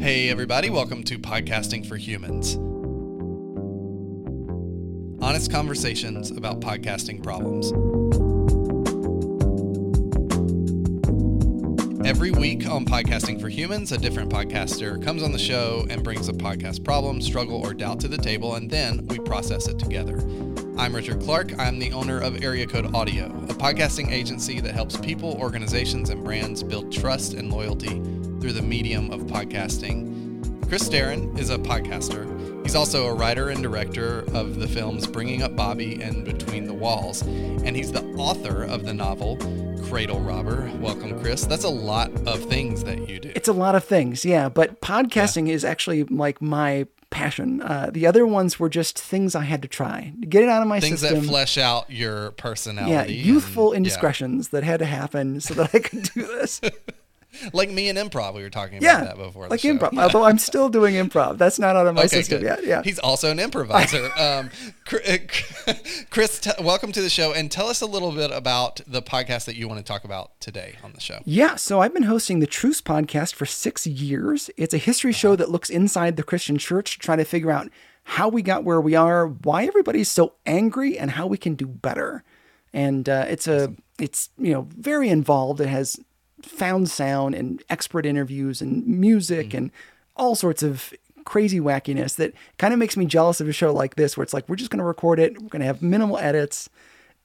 Hey, everybody, welcome to Podcasting for Humans. Honest conversations about podcasting problems. Every week on Podcasting for Humans, a different podcaster comes on the show and brings a podcast problem, struggle, or doubt to the table, and then we process it together. I'm Richard Clark. I'm the owner of Area Code Audio, a podcasting agency that helps people, organizations, and brands build trust and loyalty through the medium of podcasting. Chris Staron is a podcaster. He's also a writer and director of the films Bringing Up Bobby and Between the Walls, and he's the author of the novel Cradle Robber. Welcome, Chris. That's a lot of things that you do. It's a lot of things, yeah. But podcasting yeah. is actually like my passion. Uh, the other ones were just things I had to try to get it out of my things system. Things that flesh out your personality. Yeah, youthful and, indiscretions yeah. that had to happen so that I could do this. like me and improv, we were talking about yeah, that before. Like improv, yeah. although I'm still doing improv. That's not out of my okay, system good. yet. Yeah, he's also an improviser. um, uh, Chris, t- welcome to the show, and tell us a little bit about the podcast that you want to talk about today on the show. Yeah, so I've been hosting the Truce podcast for six years. It's a history show that looks inside the Christian church to try to figure out how we got where we are, why everybody's so angry, and how we can do better. And uh, it's a it's you know very involved. It has found sound and expert interviews and music mm-hmm. and all sorts of crazy wackiness that kind of makes me jealous of a show like this where it's like we're just going to record it we're going to have minimal edits.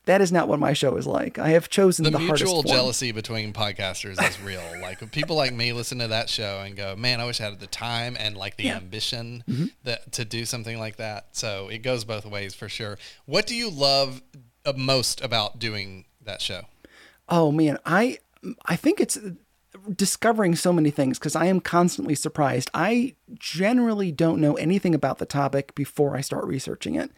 That is not what my show is like. I have chosen the, the mutual jealousy between podcasters is real. Like people like me listen to that show and go man i wish i had the time and like the yeah. ambition mm-hmm. that to do something like that. So it goes both ways for sure. What do you love uh, most about doing that show? Oh man i I think it's discovering so many things because I am constantly surprised. I generally don't know anything about the topic before I start researching it.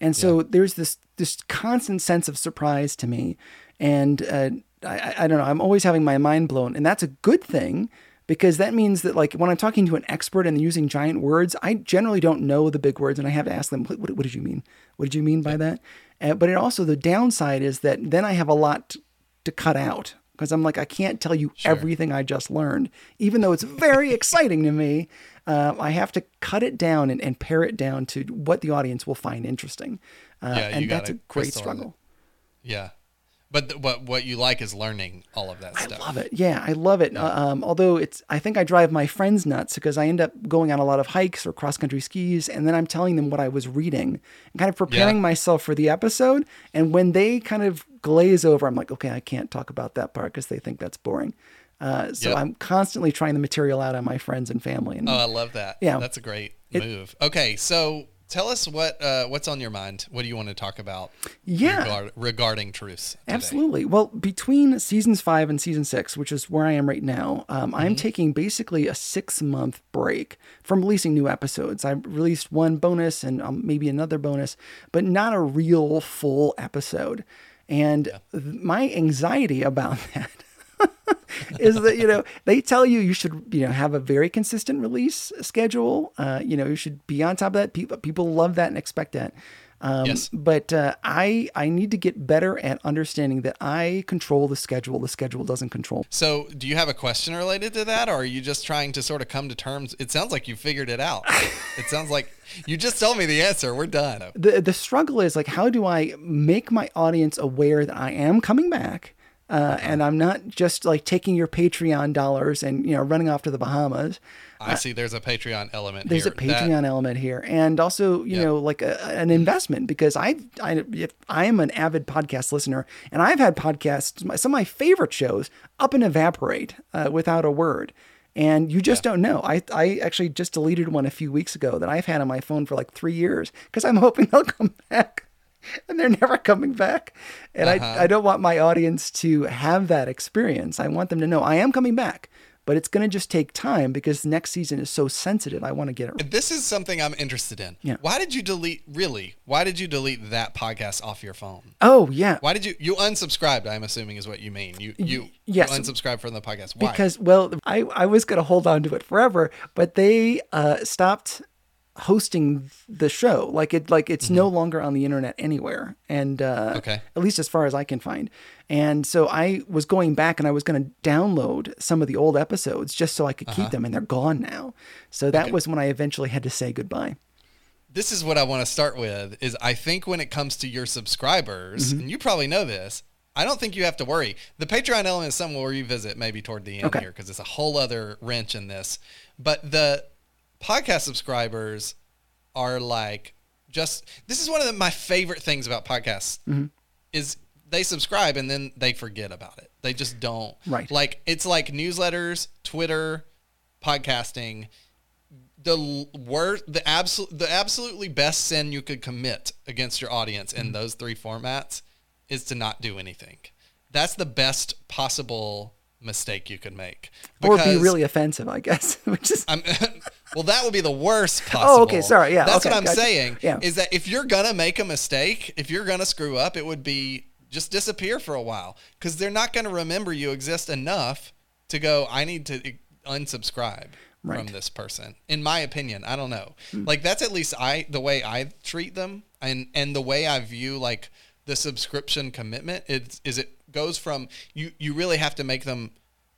And so yeah. there's this this constant sense of surprise to me, and uh, I, I don't know. I'm always having my mind blown, and that's a good thing because that means that like when I'm talking to an expert and using giant words, I generally don't know the big words, and I have to ask them, "What, what did you mean? What did you mean by that?" Uh, but it also the downside is that then I have a lot to cut out because I'm like, I can't tell you sure. everything I just learned, even though it's very exciting to me. Uh, I have to cut it down and, and, pare it down to what the audience will find interesting. Uh, yeah, and that's a great struggle. Yeah. But th- what what you like is learning all of that stuff. I love it. Yeah, I love it. Yeah. Uh, um, although it's, I think I drive my friends nuts because I end up going on a lot of hikes or cross country skis, and then I'm telling them what I was reading and kind of preparing yeah. myself for the episode. And when they kind of glaze over, I'm like, okay, I can't talk about that part because they think that's boring. Uh, so yep. I'm constantly trying the material out on my friends and family. And, oh, I love that. Yeah, that's a great it, move. Okay, so tell us what uh, what's on your mind. What do you want to talk about? Yeah, regard, regarding Truce. Absolutely. Well, between seasons five and season six, which is where I am right now, um, mm-hmm. I'm taking basically a six month break from releasing new episodes. I've released one bonus and um, maybe another bonus, but not a real full episode. And yeah. my anxiety about that is that you know they tell you you should you know have a very consistent release schedule. Uh, you know you should be on top of that. People people love that and expect that. Um, yes. But uh, I I need to get better at understanding that I control the schedule. The schedule doesn't control. So, do you have a question related to that, or are you just trying to sort of come to terms? It sounds like you figured it out. it sounds like you just told me the answer. We're done. The the struggle is like, how do I make my audience aware that I am coming back? Uh, and I'm not just like taking your Patreon dollars and you know running off to the Bahamas. I see. There's a Patreon element. There's here. a Patreon that, element here, and also you yep. know like a, an investment because I I if I am an avid podcast listener, and I've had podcasts some of my favorite shows up and evaporate uh, without a word. And you just yeah. don't know. I, I actually just deleted one a few weeks ago that I've had on my phone for like three years because I'm hoping they'll come back. and they're never coming back. And uh-huh. I, I don't want my audience to have that experience. I want them to know I am coming back, but it's going to just take time because next season is so sensitive. I want to get it. This is something I'm interested in. Yeah. Why did you delete, really? Why did you delete that podcast off your phone? Oh, yeah. Why did you, you unsubscribed, I'm assuming is what you mean. You, you, yes. you unsubscribed from the podcast. Why? Because, well, I, I was going to hold on to it forever, but they uh, stopped hosting the show. Like it, like it's no mm-hmm. longer on the internet anywhere, and uh, Okay. at least as far as I can find. And so I was going back and I was going to download some of the old episodes just so I could keep uh-huh. them, and they're gone now. So that was when I eventually had to say goodbye. this is what I want to start with is I think when it comes to your subscribers, mm-hmm. and you probably know this, I don't think you have to worry. The Patreon element is something we'll revisit maybe toward the end Okay. here because it's a whole other wrench in this. But the podcast subscribers are like just this is one of the, my favorite things about podcasts mm-hmm. is they subscribe and then they forget about it. They just don't. Right. Like it's like newsletters, Twitter, podcasting the worst the absolute the absolutely best sin you could commit against your audience in mm-hmm. those three formats is to not do anything that's the best possible mistake you could make or be really offensive, I guess. Which is I'm, well that would be the worst oh, possible Oh, okay, sorry, yeah, that's okay, what i'm gotcha. saying Yeah. is that if you're gonna make a mistake if you're gonna screw up it would be just disappear for a while because they're not gonna remember you exist enough to go i need to eh, unsubscribe Right. from this person in my opinion i don't know hmm. like that's at least i the way i treat them and and the way i view like the subscription commitment is is it goes from you you really have to make them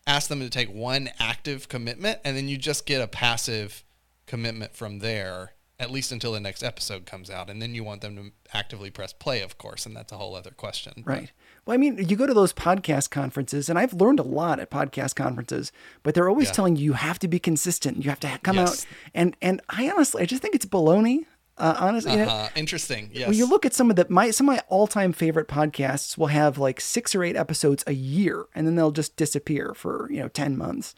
ask them to take one active commitment and then you just get a passive commitment from there at least until the next episode comes out and then you want them to actively press play of course and that's a whole other question But- Right. Well, I mean, you go to those podcast conferences, and I've learned a lot at podcast conferences, but they're always Yeah. telling you you have to be consistent. You have to come Yes. out, and and I honestly, I just think it's baloney. Uh, honestly, you know, uh, interesting yes when you look at some of the my some of my all time favorite podcasts will have like six or eight episodes a year, and then they'll just disappear for you know ten months.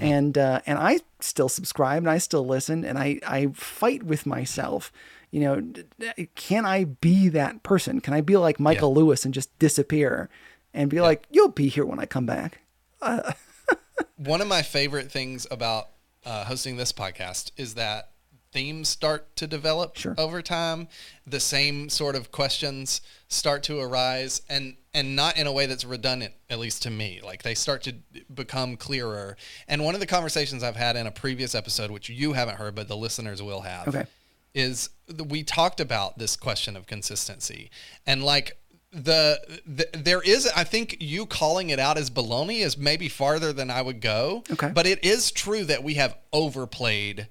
And uh, and I still subscribe and I still listen and I I fight with myself. You know, can I be that person? Can I be like Michael Lewis and just disappear and be like, you'll be here when I come back? one of my favorite things about uh, hosting this podcast is that themes start to develop Sure. over time. The same sort of questions start to arise, and and not in a way that's redundant, at least to me. Like they start to become clearer. And one of the conversations I've had in a previous episode, which you haven't heard, but the listeners will have, Okay. is we talked about this question of consistency and like the, the there is I think you calling it out as baloney is maybe farther than I would go. Okay. But it is true that we have overplayed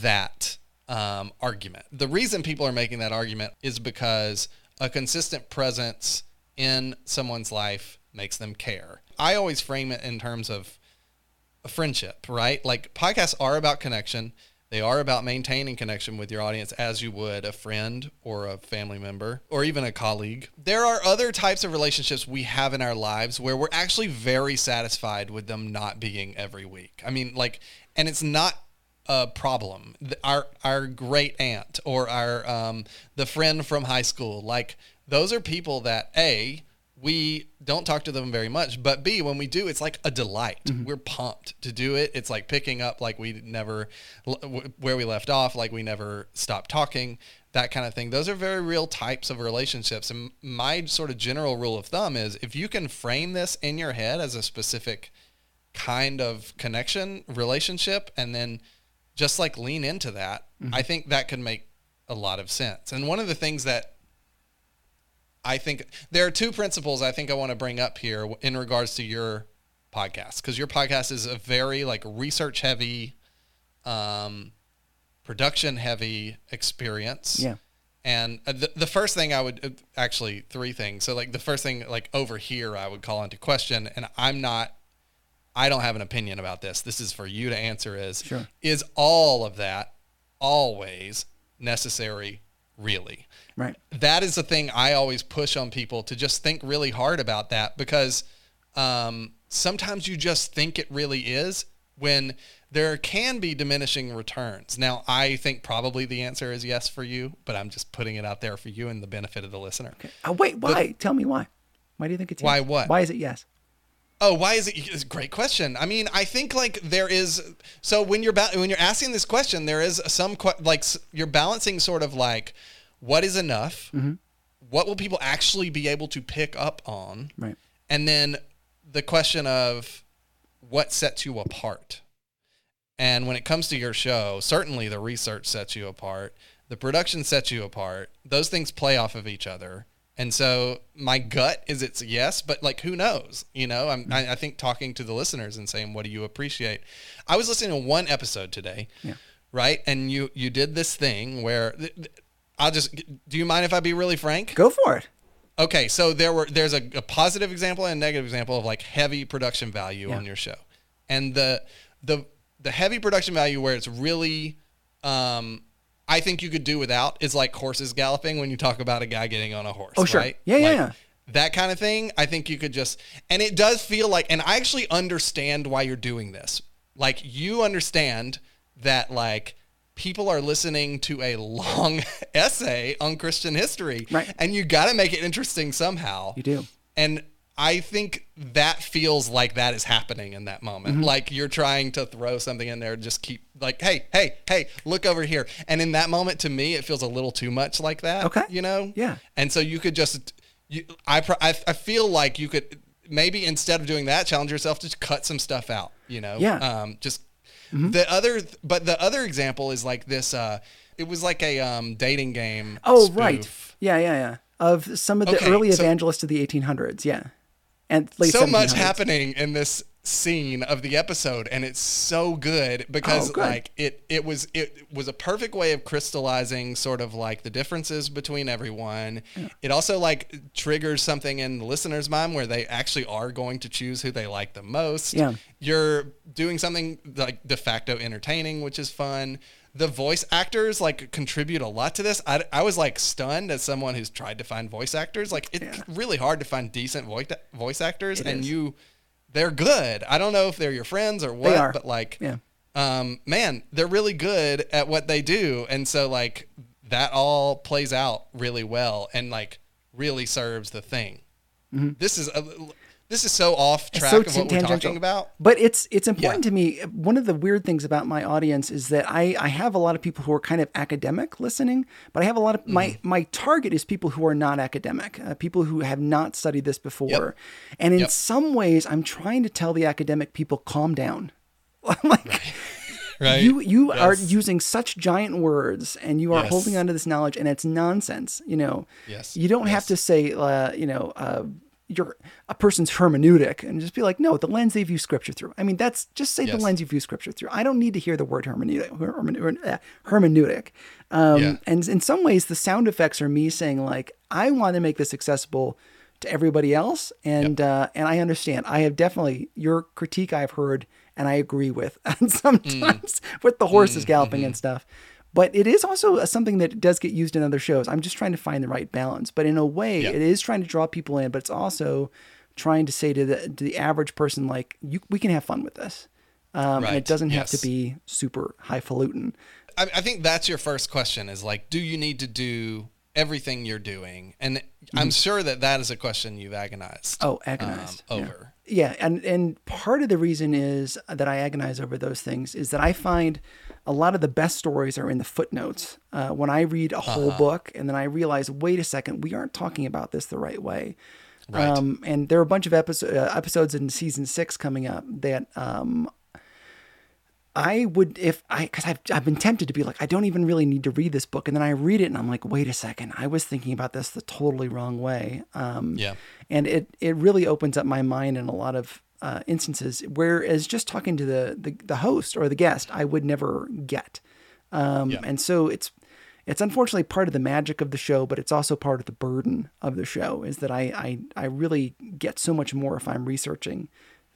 that um, argument. The reason people are making that argument is because a consistent presence in someone's life makes them care. I always frame it in terms of a friendship, right? Like podcasts are about connection. They are about maintaining connection with your audience as you would a friend or a family member or even a colleague. There are other types of relationships we have in our lives where we're actually very satisfied with them not being every week. I mean, like, and it's not a problem. Our our great aunt or our um, the friend from high school, like those are people that a we don't talk to them very much but b when we do it's like a delight. We're pumped to do it. It's like picking up like we never where we left off like we never stopped talking that kind of thing. Those are very real types of relationships and my sort of general rule of thumb is if you can frame this in your head as a specific kind of connection relationship and then just like lean into that i think that could make a lot of sense and one of the things that I think there are two principles I think I want to bring up here in regards to your podcast because your podcast is a very like research heavy, um, production heavy experience. Yeah. And uh, the, the first thing I would uh, actually three things. So like the first thing like over here I would call into question, and I'm not, I don't have an opinion about this. This is for you to answer. Is Sure. is all of that always necessary? Really? Right. that is the thing I always push on people to just think really hard about that because um, sometimes you just think it really is when there can be diminishing returns. Now, I think probably the answer is yes for you, but I'm just putting it out there for you and the benefit of the listener. Uh, wait, why? Tell me why. Why do you think it's Why yes? what? Why is it yes? Oh, why is it? It's a great question. I mean, I think like there is. So when you're ba- when you're asking this question, there is some que- like you're balancing sort of like what is enough, mm-hmm. what will people actually be able to pick up on, Right. and then the question of what sets you apart. And when it comes to your show, certainly the research sets you apart, the production sets you apart. Those things play off of each other. And so my gut is it's yes, but like who knows? You know, I'm, I, I think talking to the listeners and saying, what do you appreciate? I was listening to one episode today, Yeah. right? And you you did this thing where I'll just. Do you mind if I be really frank? Go for it. Okay, so there were there's a, a positive example and a negative example of like heavy production value Yeah. on your show, and the the the heavy production value where it's really, um, I think you could do without is like horses galloping when you talk about a guy getting on a horse. Oh, sure. right? Yeah, yeah, Like, yeah. That kind of thing, I think you could just, and it does feel like, and I actually understand why you're doing this. Like you understand that like people are listening to a long essay on Christian history, Right. and you got to make it interesting somehow. You do. And I think that feels like that is happening in that moment. Mm-hmm. Like you're trying to throw something in there, just keep like, hey, hey, hey, look over here. And in that moment, to me, it feels a little too much like that. Okay. You know? Yeah. And so you could just, you, I, I, I feel like you could maybe instead of doing that, challenge yourself to cut some stuff out. You know? Yeah. Um, just the other, but the other example is like this. Uh, it was like a um, dating game. Oh, spoof. right. Yeah, yeah, yeah. Of some of the Okay, early so- evangelists of the 1800s. Yeah. And late so much happening in this scene of the episode and it's so good because Oh, good. like it it was it was a perfect way of crystallizing sort of like the differences between everyone it also like triggers something in the listener's mind where they actually are going to choose who they like the most Yeah. you're doing something like de facto entertaining which is fun the voice actors like contribute a lot to this i, I was like stunned as someone who's tried to find voice actors like it's Yeah. really hard to find decent voice voice actors It and is. you they're good. I don't know if they're your friends or what but like Yeah. um man they're really good at what they do. And so like that all plays out really well and like really serves the thing. This is a, this is so off. Track so of what we're tangential. talking about But it's it's important Yeah. to me. One of the weird things about my audience is that I, I have a lot of people who are kind of academic listening, but I have a lot of my Mm-hmm. my target is people who are not academic, uh, people who have not studied this before. And in Yep. some ways, I'm trying to tell the academic people calm down. Like right you you are using such giant words and you are Yes. holding on to this knowledge and it's nonsense you know Yes. you don't have to say uh, you know uh, you're a person's hermeneutic and just be like no the lens they view scripture through. I mean that's just say the lens you view scripture through. I don't need to hear the word hermeneutic hermeneutic, uh. Um, Yeah. and in some ways the sound effects are me saying like i want to make this accessible to everybody else and uh, and i understand. I have definitely your critique i've heard and i agree with and sometimes with the horses galloping and stuff but it is also something that does get used in other shows i'm just trying to find the right balance but in a way Yeah. it is trying to draw people in but it's also trying to say to the to the average person like you we can have fun with this um, and it doesn't have to be super highfalutin I, I think that's your first question is like, do you need to do everything you're doing? And I'm sure that that is a question you've agonized. Mm-hmm. Oh, agonized, um, over. Yeah, and and part of the reason is that I agonize over those things is that I find a lot of the best stories are in the footnotes. Uh, when I read a whole Uh-huh. book and then I realize, wait a second, we aren't talking about this the right way. Right. Um, and there are a bunch of episode, uh, episodes in season six coming up that um, I would if I because I've I've been tempted to be like I don't even really need to read this book and then I read it and I'm like wait a second I was thinking about this the totally wrong way um, Yeah. and it it really opens up my mind in a lot of uh, instances whereas just talking to the, the the host or the guest I would never get um, Yeah. and so it's it's unfortunately part of the magic of the show but it's also part of the burden of the show is that I I, I really get so much more if I'm researching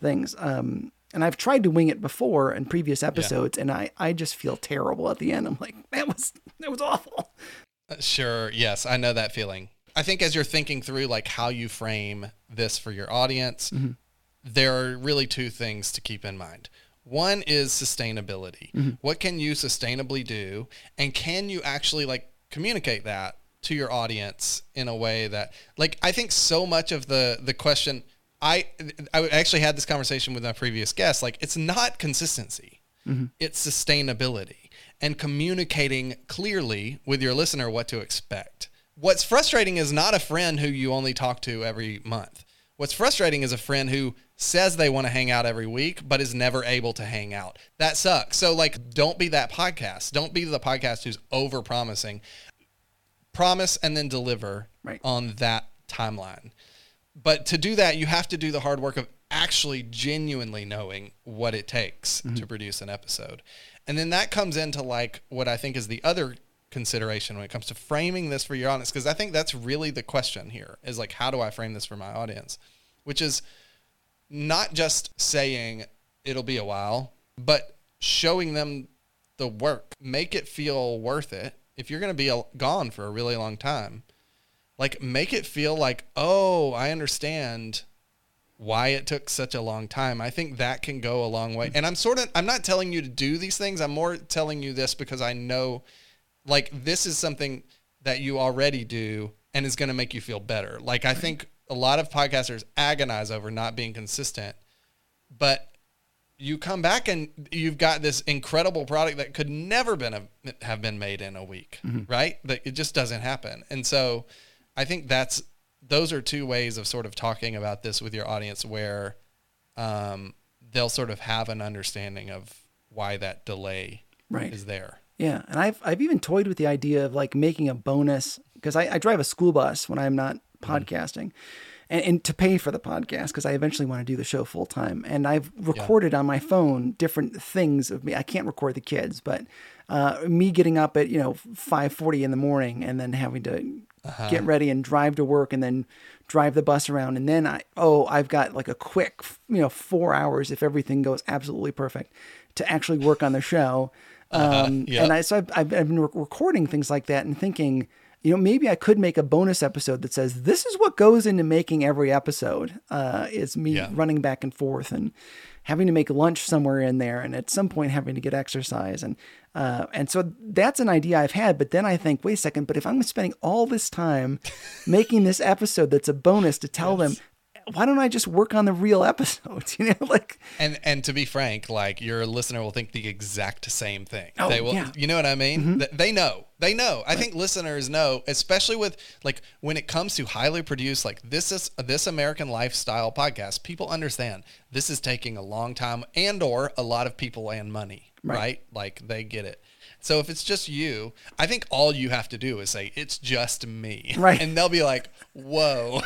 things um, and I've tried to wing it before in previous episodes and I I just feel terrible at the end I'm like that was that was awful Uh, Sure. Yes, I know that feeling. I think as you're thinking through like how you frame this for your audience, Mm-hmm. there are really two things to keep in mind. One is sustainability. Mm-hmm. What can you sustainably do and can you actually like communicate that to your audience in a way that like I think so much of the the question I I actually had this conversation with my previous guest like it's not consistency mm-hmm. it's sustainability and communicating clearly with your listener what to expect. What's frustrating is not a friend who you only talk to every month. What's frustrating is a friend who says they want to hang out every week, but is never able to hang out. That sucks. So, like, don't be that podcast. Don't be the podcast who's over promising. Promise and then deliver Right. on that timeline. But to do that, you have to do the hard work of actually genuinely knowing what it takes to mm-hmm. produce an episode. And then that comes into like what I think is the other consideration when it comes to framing this for your audience because I think that's really the question here is like how do I frame this for my audience? Which is not just saying it'll be a while, but showing them the work. Make it feel worth it. If you're going to be gone for a really long time, like make it feel like, "Oh, I understand why it took such a long time." I think that can go a long way. Mm-hmm. And I'm sort of I'm not telling you to do these things. I'm more telling you this because I know like this is something that you already do and is going to make you feel better. Like I think a lot of podcasters agonize over not being consistent, but you come back and you've got this incredible product that could never been a, have been made in a week, mm-hmm. right? That it just doesn't happen. And so I think that's those are two ways of sort of talking about this with your audience where um, they'll sort of have an understanding of why that delay Right. is there. Yeah, and I've I've even toyed with the idea of like making a bonus because I, I drive a school bus when I'm not podcasting, and, and to pay for the podcast because I eventually want to do the show full time. And I've recorded on my phone different things of me. I can't record the kids, but uh, me getting up at you know five forty in the morning and then having to get ready and drive to work and then drive the bus around and then I oh I've got like a quick you know four hours if everything goes absolutely perfect to actually work on the show. Um, Yep. And I so I've, I've, I've been recording things like that and thinking, you know, maybe I could make a bonus episode that says this is what goes into making every episode. Uh, is me Yeah. running back and forth and having to make lunch somewhere in there, and at some point having to get exercise, and uh, and so that's an idea I've had. But then I think, wait a second, but if I'm spending all this time making this episode that's a bonus to tell them. Why don't I just work on the real episodes? You know, like And and to be frank, like your listener will think the exact same thing. Oh, they will yeah. you know what I mean? Mm-hmm. Th- They know. They know. I think listeners know, especially with like when it comes to highly produced like this is This American Life style podcast, people understand this is taking a long time and or a lot of people and money, right? Like they get it. So if it's just you, I think all you have to do is say it's just me. Right. And they'll be like, "Whoa."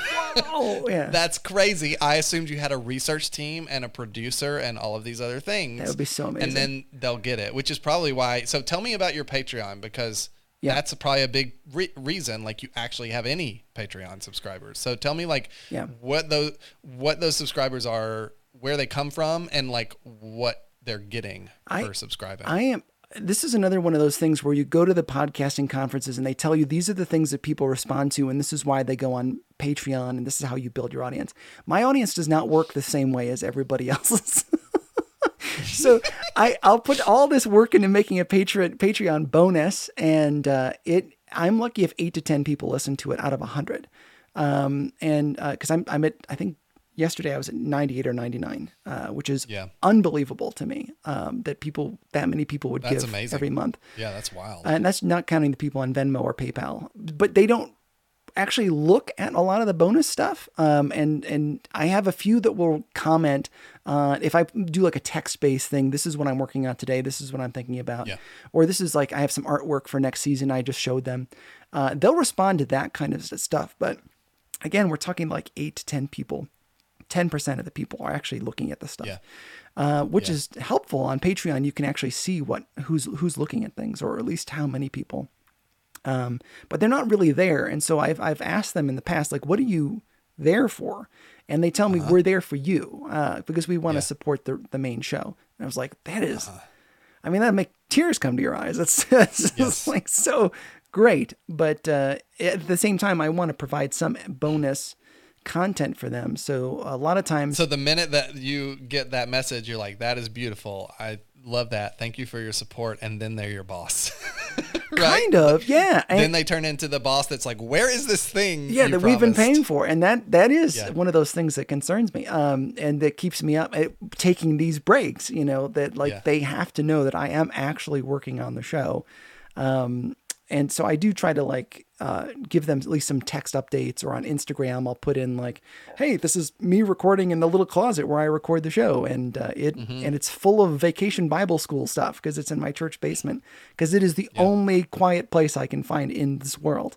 oh yeah, That's crazy. I assumed you had a research team and a producer and all of these other things. That would be so amazing. And then they'll get it, which is probably why. So tell me about your Patreon because Yeah. that's probably a big re- reason. Like you actually have any Patreon subscribers. So tell me like Yeah. what those what those subscribers are, where they come from, and like what they're getting I- for subscribing. I am. This is another one of those things where you go to the podcasting conferences and they tell you these are the things that people respond to, and this is why they go on Patreon, and this is how you build your audience. My audience does not work the same way as everybody else's. so I, I'll put all this work into making a Patreon Patreon bonus, and uh, it. I'm lucky if eight to ten people listen to it out of a hundred, um, and uh because I'm I'm at I think yesterday I was at 98 or 99, uh, which is Yeah. unbelievable to me um, that people that many people would That's give amazing. every month, yeah, that's wild. and that's not counting the people on Venmo or PayPal. But they don't actually look at a lot of the bonus stuff. Um, and and I have a few that will comment uh, if I do like a text based thing. This is what I'm working on today. This is what I'm thinking about. Yeah. Or this is like I have some artwork for next season. I just showed them. Uh, they'll respond to that kind of stuff. But again, we're talking like eight to ten people. 10% of the people are actually looking at the stuff Yeah. uh, which Yeah. is helpful on Patreon. You can actually see what who's who's looking at things, or at least how many people. Um, but they're not really there, and so I've I've asked them in the past, like, what are you there for? And they tell me we're there for you uh, because we want to Uh-huh. Yeah. support the the main show. And I was like, that is, Uh-huh. I mean, that make tears come to your eyes. That's, that's Yes. like so great. But uh, at the same time, I want to provide some bonus content for them. So a lot of times, So the minute that you get that message, you're like, "That is beautiful. I love that. Thank you for your support." And then they're your boss, right? kind of, yeah. And, Then they turn into the boss that's like, "Where is this thing?" yeah that we've been paying for and that that is Yeah. one of those things that concerns me um and that keeps me up at taking these breaks you know that like Yeah. they have to know that i am actually working on the show um and so I do try to like uh, give them at least some text updates, or on Instagram I'll put in like, "Hey, this is me recording in the little closet where I record the show," and uh, it and it's full of vacation Bible school stuff because it's in my church basement because it is the only quiet place I can find in this world.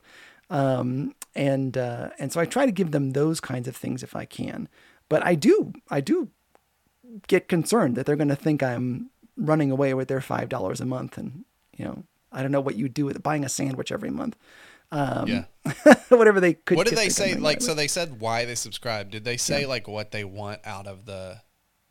Um, and uh, and so I try to give them those kinds of things if I can, but I do I do get concerned that they're going to think I'm running away with their five dollars a month, and you know I don't know what you do with buying a sandwich every month. Um, Yeah. whatever they could. What did they say? Like, so they said why they subscribe. Did they say like what they want out of the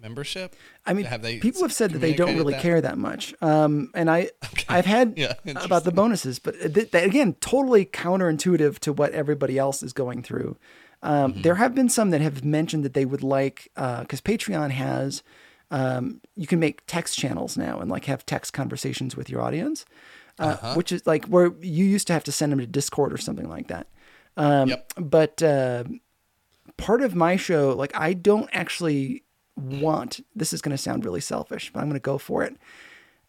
membership? I mean, have they people have said that they don't really that? care that much. Um, and I, I've had Yeah, about the bonuses, but th- that, again, totally counterintuitive to what everybody else is going through. Um, Mm-hmm. There have been some that have mentioned that they would like, because Patreon has, um, you can make text channels now and like have text conversations with your audience, uh, Uh-huh. which is like where you used to have to send them to Discord or something like that. Um, Yep. But uh, part of my show, like I don't actually want. This is going to sound really selfish, but I'm going to go for it.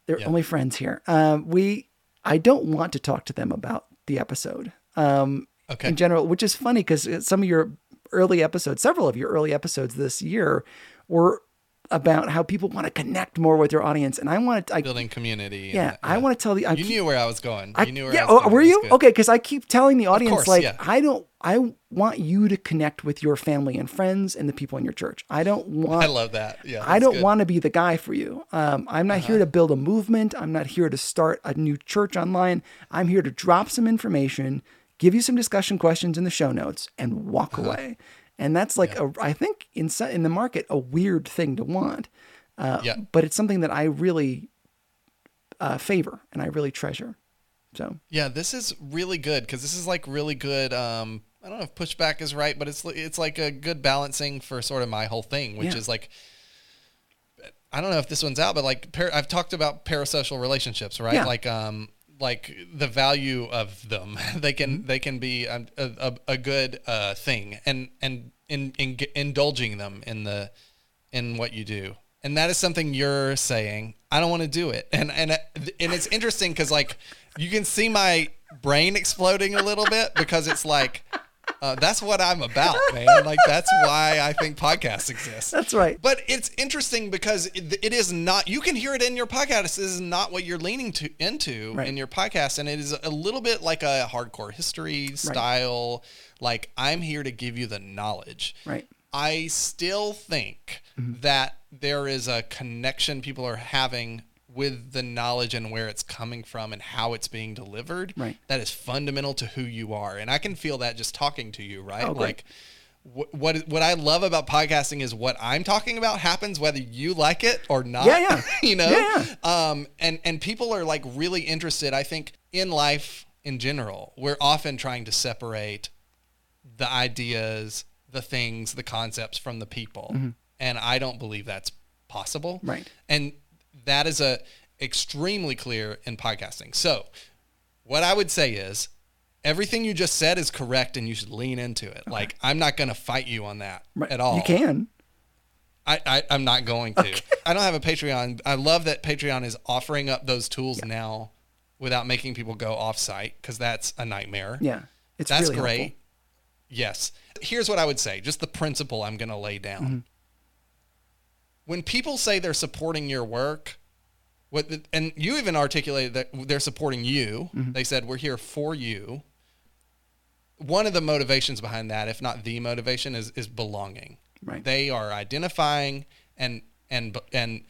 They're Yeah. only friends here. Um, we, I don't want to talk to them about the episode. Um, Okay. In general, which is funny because some of your early episodes, several of your early episodes this year, were about how people want to connect more with their audience, and I want to. I, Building community. and yeah, that- I want to tell the. I You keep- knew where I was going. I, you knew where yeah, I was oh, going. were you okay? Because I keep telling the audience course, like yeah. I don't. I want you to connect with your family and friends and the people in your church. I don't want. I love that. Yeah. I don't good. Uh-huh. want to be the guy for you. Um, I'm not here to build a movement. I'm not here to start a new church online. I'm here to drop some information, give you some discussion questions in the show notes, and walk Uh-huh. away. And that's like a, I think in in the market a weird thing to want. Uh, Yeah. But it's something that I really uh, favor and I really treasure. So Yeah, this is really good because this is like really good. Um, I don't know if pushback is right, but it's it's like a good balancing for sort of my whole thing, which Yeah. is like. I don't know if this one's out, but like I've talked about parasocial relationships, right? Yeah. Like um like the value of them. they can Mm-hmm. they can be a, a, a good uh, thing, and and in, in indulging them in the in what you do, and that is something you're saying. I don't want to do it, and and and it's interesting because like you can see my brain exploding a little bit because it's like. Uh, that's what I'm about, man. Like that's why I think podcasts exist. that's right. But it's interesting because it, it is not. You can hear it in your podcast. This is not what you're leaning to into Right. in your podcast, and it is a little bit like a hardcore history style. Like I'm here to give you the knowledge. Right. I still think that there is a connection people are having with the knowledge and where it's coming from and how it's being delivered. Right. That is fundamental to who you are, and I can feel that just talking to you. Right. Oh, like what what what I love about podcasting is what I'm talking about happens whether you like it or not. Yeah, yeah. you know. Yeah, Um, and and people are like really interested. I think in life in general, we're often trying to separate the ideas, the things, the concepts from the people, and I don't believe that's possible. Mm-hmm. Right. And that is a extremely clear in podcasting. So, what I would say is everything you just said is correct and you should lean into it. Like I'm not going to fight you on that Right. at all. You can. I, I I'm not going to. I don't have a Patreon. I love that Patreon is offering up those tools now without making people go off site because that's a nightmare. Yeah. It's That's really great. helpful. Yes. Here's what I would say, just the principle I'm going to lay down. Mm-hmm. When people say they're supporting your work, what the, and you even articulated that they're supporting you. Mm-hmm. They said we're here for you. One of the motivations behind that, if not the motivation, is is belonging. Right. They are identifying and and and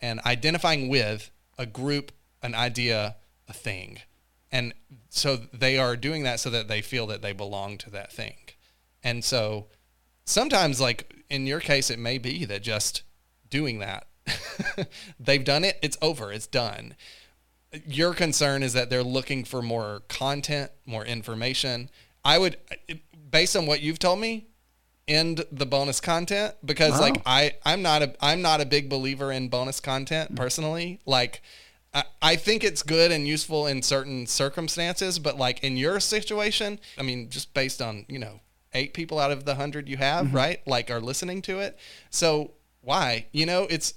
and identifying with a group, an idea, a thing. And so they are doing that so that they feel that they belong to that thing. And so sometimes like in your case it may be that just doing that they've done it, it's over, it's done. Your concern is that they're looking for more content, more information. I would based on what you've told me, end the bonus content because Wow. like I I'm not a I'm not a big believer in bonus content personally. Like I, I think it's good and useful in certain circumstances, but like in your situation, I mean, just based on, you know, eight people out of the hundred you have, mm-hmm. right? Like are listening to it. So why? You know, it's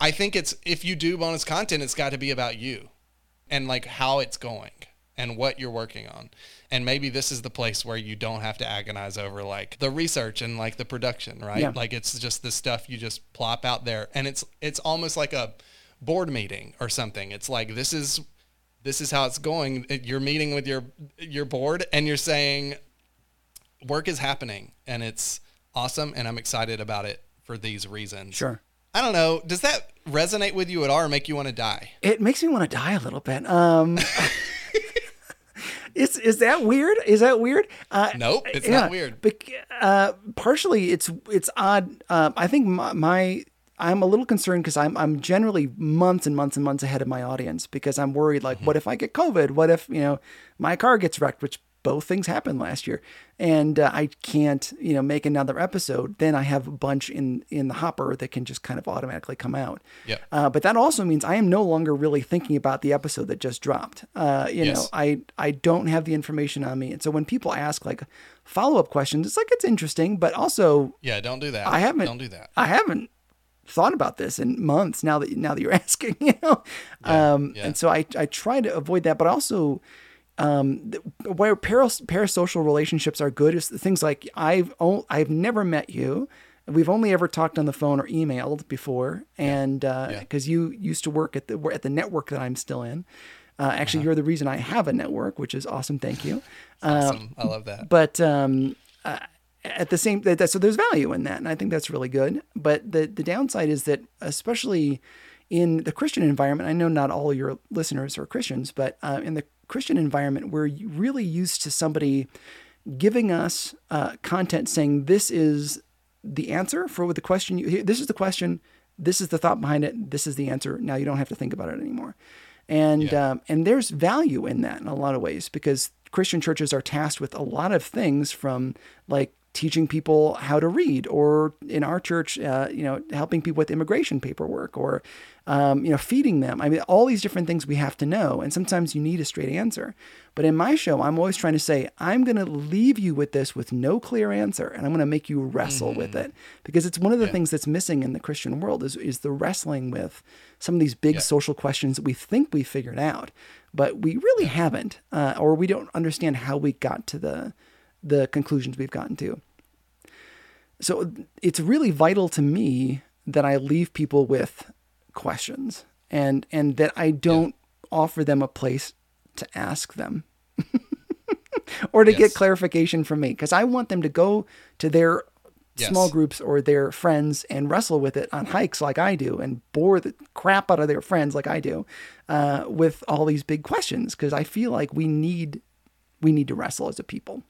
I think it's if you do bonus content, it's got to be about you and like how it's going and what you're working on. And maybe this is the place where you don't have to agonize over like the research and like the production, right? Yeah. Like it's just the stuff you just plop out there and it's it's almost like a board meeting or something. It's like this is this is how it's going. Uh, you're meeting with your your board and you're saying work is happening and it's awesome and I'm excited about it for these reasons. Sure. I don't know. Does that resonate with you at all or make you want to die? It makes me want to die a little bit. Um, is is that weird? Is that weird? Uh, Nope, it's not weird. Bec- uh, partially, it's it's odd. Um, I think my, my I'm a little concerned because I'm I'm generally months and months and months ahead of my audience because I'm worried like, what if I get COVID? What if you know my car gets wrecked? Which both things happened last year, and uh, I can't you know make another episode. Then I have a bunch in in the hopper that can just kind of automatically come out. Yep. Uh, but that also means I am no longer really thinking about the episode that just dropped. Uh, you know, I I don't have the information on me, and so when people ask like follow up questions, it's like it's interesting, but also Yeah, don't do that. I haven't. Don't do that. I haven't thought about this in months. Now that now that you're asking, you know, um, yeah. and so I I try to avoid that, but also. Um, where paras- parasocial relationships are good is things like I've o- I've never met you, we've only ever talked on the phone or emailed before, and because Yeah. you used to work at the at the network that I'm still in. Uh, actually, Uh-huh. you're the reason I have a network, which is awesome. Thank you. Awesome. I love that. But um, uh, at the same, that, so there's value in that, and I think that's really good. But the the downside is that, especially in the Christian environment, I know not all your listeners are Christians, but uh, in the Christian environment, we're really used to somebody giving us uh, content saying this is the answer for the question. You, this is the question. This is the thought behind it. This is the answer. Now you don't have to think about it anymore. And Yeah. um, and there's value in that in a lot of ways because Christian churches are tasked with a lot of things from like teaching people how to read, or in our church, uh, you know, helping people with immigration paperwork, or um, you know, feeding them. I mean, all these different things we have to know, and sometimes you need a straight answer. But in my show, I'm always trying to say, I'm going to leave you with this with no clear answer, and I'm going to make you wrestle with it because it's one of the things that's missing in the Christian world is is the wrestling with some of these big Yeah. social questions that we think we figured out, but we really haven't, uh, or we don't understand how we got to the the conclusions we've gotten to. So it's really vital to me that I leave people with questions and and that I don't offer them a place to ask them or to Yes. get clarification from me because I want them to go to their Yes. small groups or their friends and wrestle with it on hikes like I do and bore the crap out of their friends like I do uh, with all these big questions because I feel like we need we need to wrestle as a people.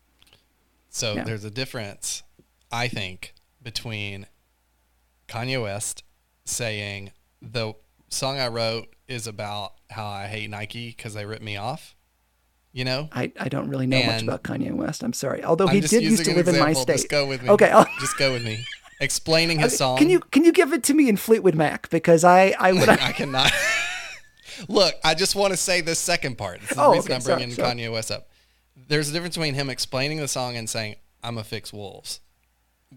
So Yeah. there's a difference, I think, between Kanye West saying the song I wrote is about how I hate Nike because they ripped me off. You know, I, I don't really know much about Kanye West. I'm sorry. Although he did used to live in my state. Just go with me. Okay. I'll- just go with me. Explaining his song. Can you can you give it to me in Fleetwood Mac because I I would I cannot. Look, I just want to say this second part. This is Oh, the reason okay, I'm sorry, bringing sorry. Kanye West up. There's a difference between him explaining the song and saying, I'm a fix wolves.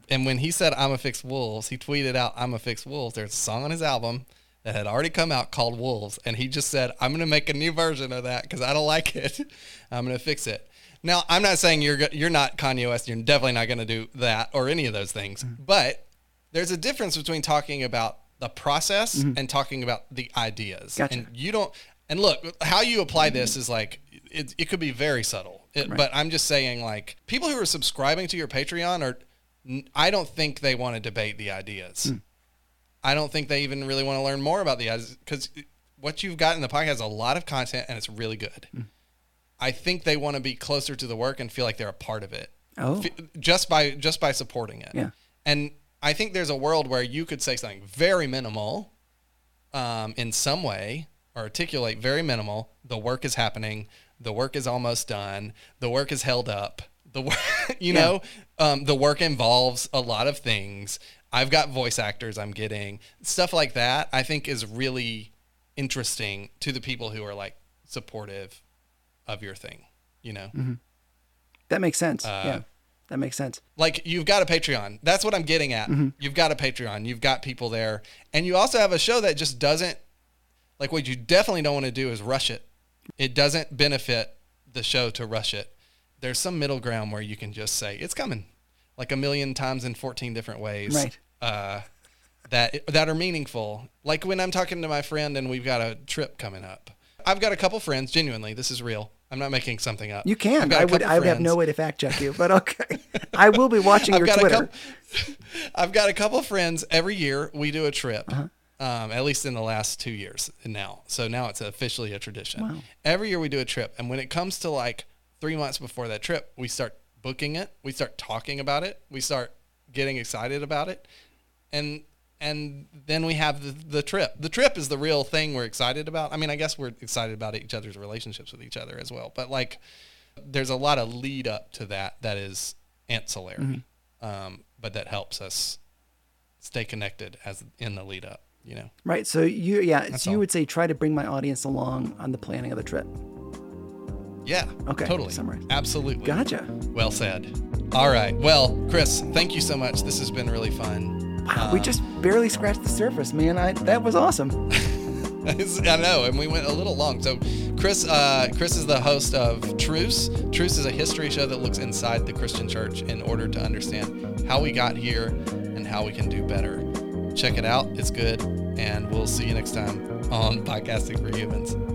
And when he said, I'm a fix wolves, he tweeted out, I'm a fix wolves. There's a song on his album that had already come out called Wolves. And he just said, I'm going to make a new version of that because I don't like it. I'm going to fix it. Now, I'm not saying you're, you're not Kanye West. You're definitely not going to do that or any of those things. Mm-hmm. But there's a difference between talking about the process and talking about the ideas. Mm-hmm. Gotcha. And you don't, and look, how you apply this is like, it, it could be very subtle. It, But I'm just saying, like, people who are subscribing to your Patreon are, I don't think they want to debate the ideas. Hmm. I don't think they even really want to learn more about the ideas because what you've got in the podcast is a lot of content and it's really good. Hmm. I think they want to be closer to the work and feel like they're a part of it. Oh. F- just by just by supporting it. Yeah. And I think there's a world where you could say something very minimal, um, in some way, or articulate very minimal. The work is happening. The work is almost done. The work is held up. The work, you Yeah. know, um, the work involves a lot of things. I've got voice actors I'm getting stuff like that. I think is really interesting to the people who are like supportive of your thing. You know. that makes sense. Uh, yeah. That makes sense. like you've got a Patreon. That's what I'm getting at. You've got a Patreon. You've got people there, and you also have a show that just doesn't like what you definitely don't want to do is rush it. It doesn't benefit the show to rush it. There's some middle ground where you can just say it's coming, like a million times in 14 different ways. Right. Uh, that that are meaningful. Like when I'm talking to my friend and we've got a trip coming up. I've got a couple friends. Genuinely, this is real. I'm not making something up. You can. I would. I would have no way to fact check you, but okay. I will be watching your I've got Twitter. couple. I've got a couple friends. Every year we do a trip. Uh-huh. Um, at least in the last two years now. So now it's officially a tradition. Wow. Every year we do a trip, and when it comes to like three months before that trip, we start booking it. We start talking about it. We start getting excited about it, and and then we have the, the trip. The trip is the real thing we're excited about. I mean, I guess we're excited about each other's relationships with each other as well. But like, there's a lot of lead up to that that is ancillary, um, but that helps us stay connected as in the lead up. You know, Right. So you, yeah, That's so you all. would say try to bring my audience along on the planning of the trip. yeah, Okay, totally, summarize. absolutely, Gotcha. well said. All right, well, Chris, thank you so much. This has been really fun. Wow, we just barely scratched the surface, man. I that was awesome. I know, and we went a little long. So, Chris, uh, Chris is the host of Truce. Truce is a history show that looks inside the Christian church in order to understand how we got here and how we can do better. Check it out; it's good, and we'll see you next time on Podcasting for Humans.